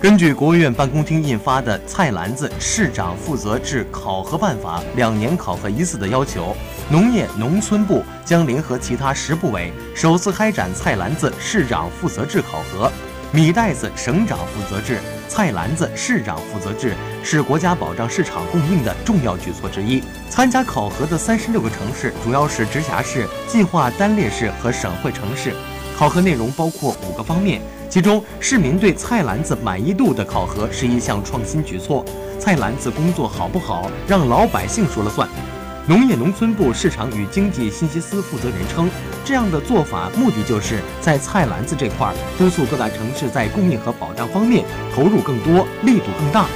根据国务院办公厅印发的《菜篮子市长负责制考核办法》两年考核一次的要求，农业农村部将联合其他十部委，首次开展菜篮子市长负责制考核。米袋子省长负责制、菜篮子市长负责制是国家保障市场供应的重要举措之一。参加考核的三十六个城市主要是直辖市、计划单列市和省会城市。考核内容包括五个方面，其中市民对菜篮子满意度的考核是一项创新举措。菜篮子工作好不好，让老百姓说了算。农业农村部市场与经济信息司负责人称，这样的做法目的就是在菜篮子这块督促各大城市在供应和保障方面投入更多、力度更大。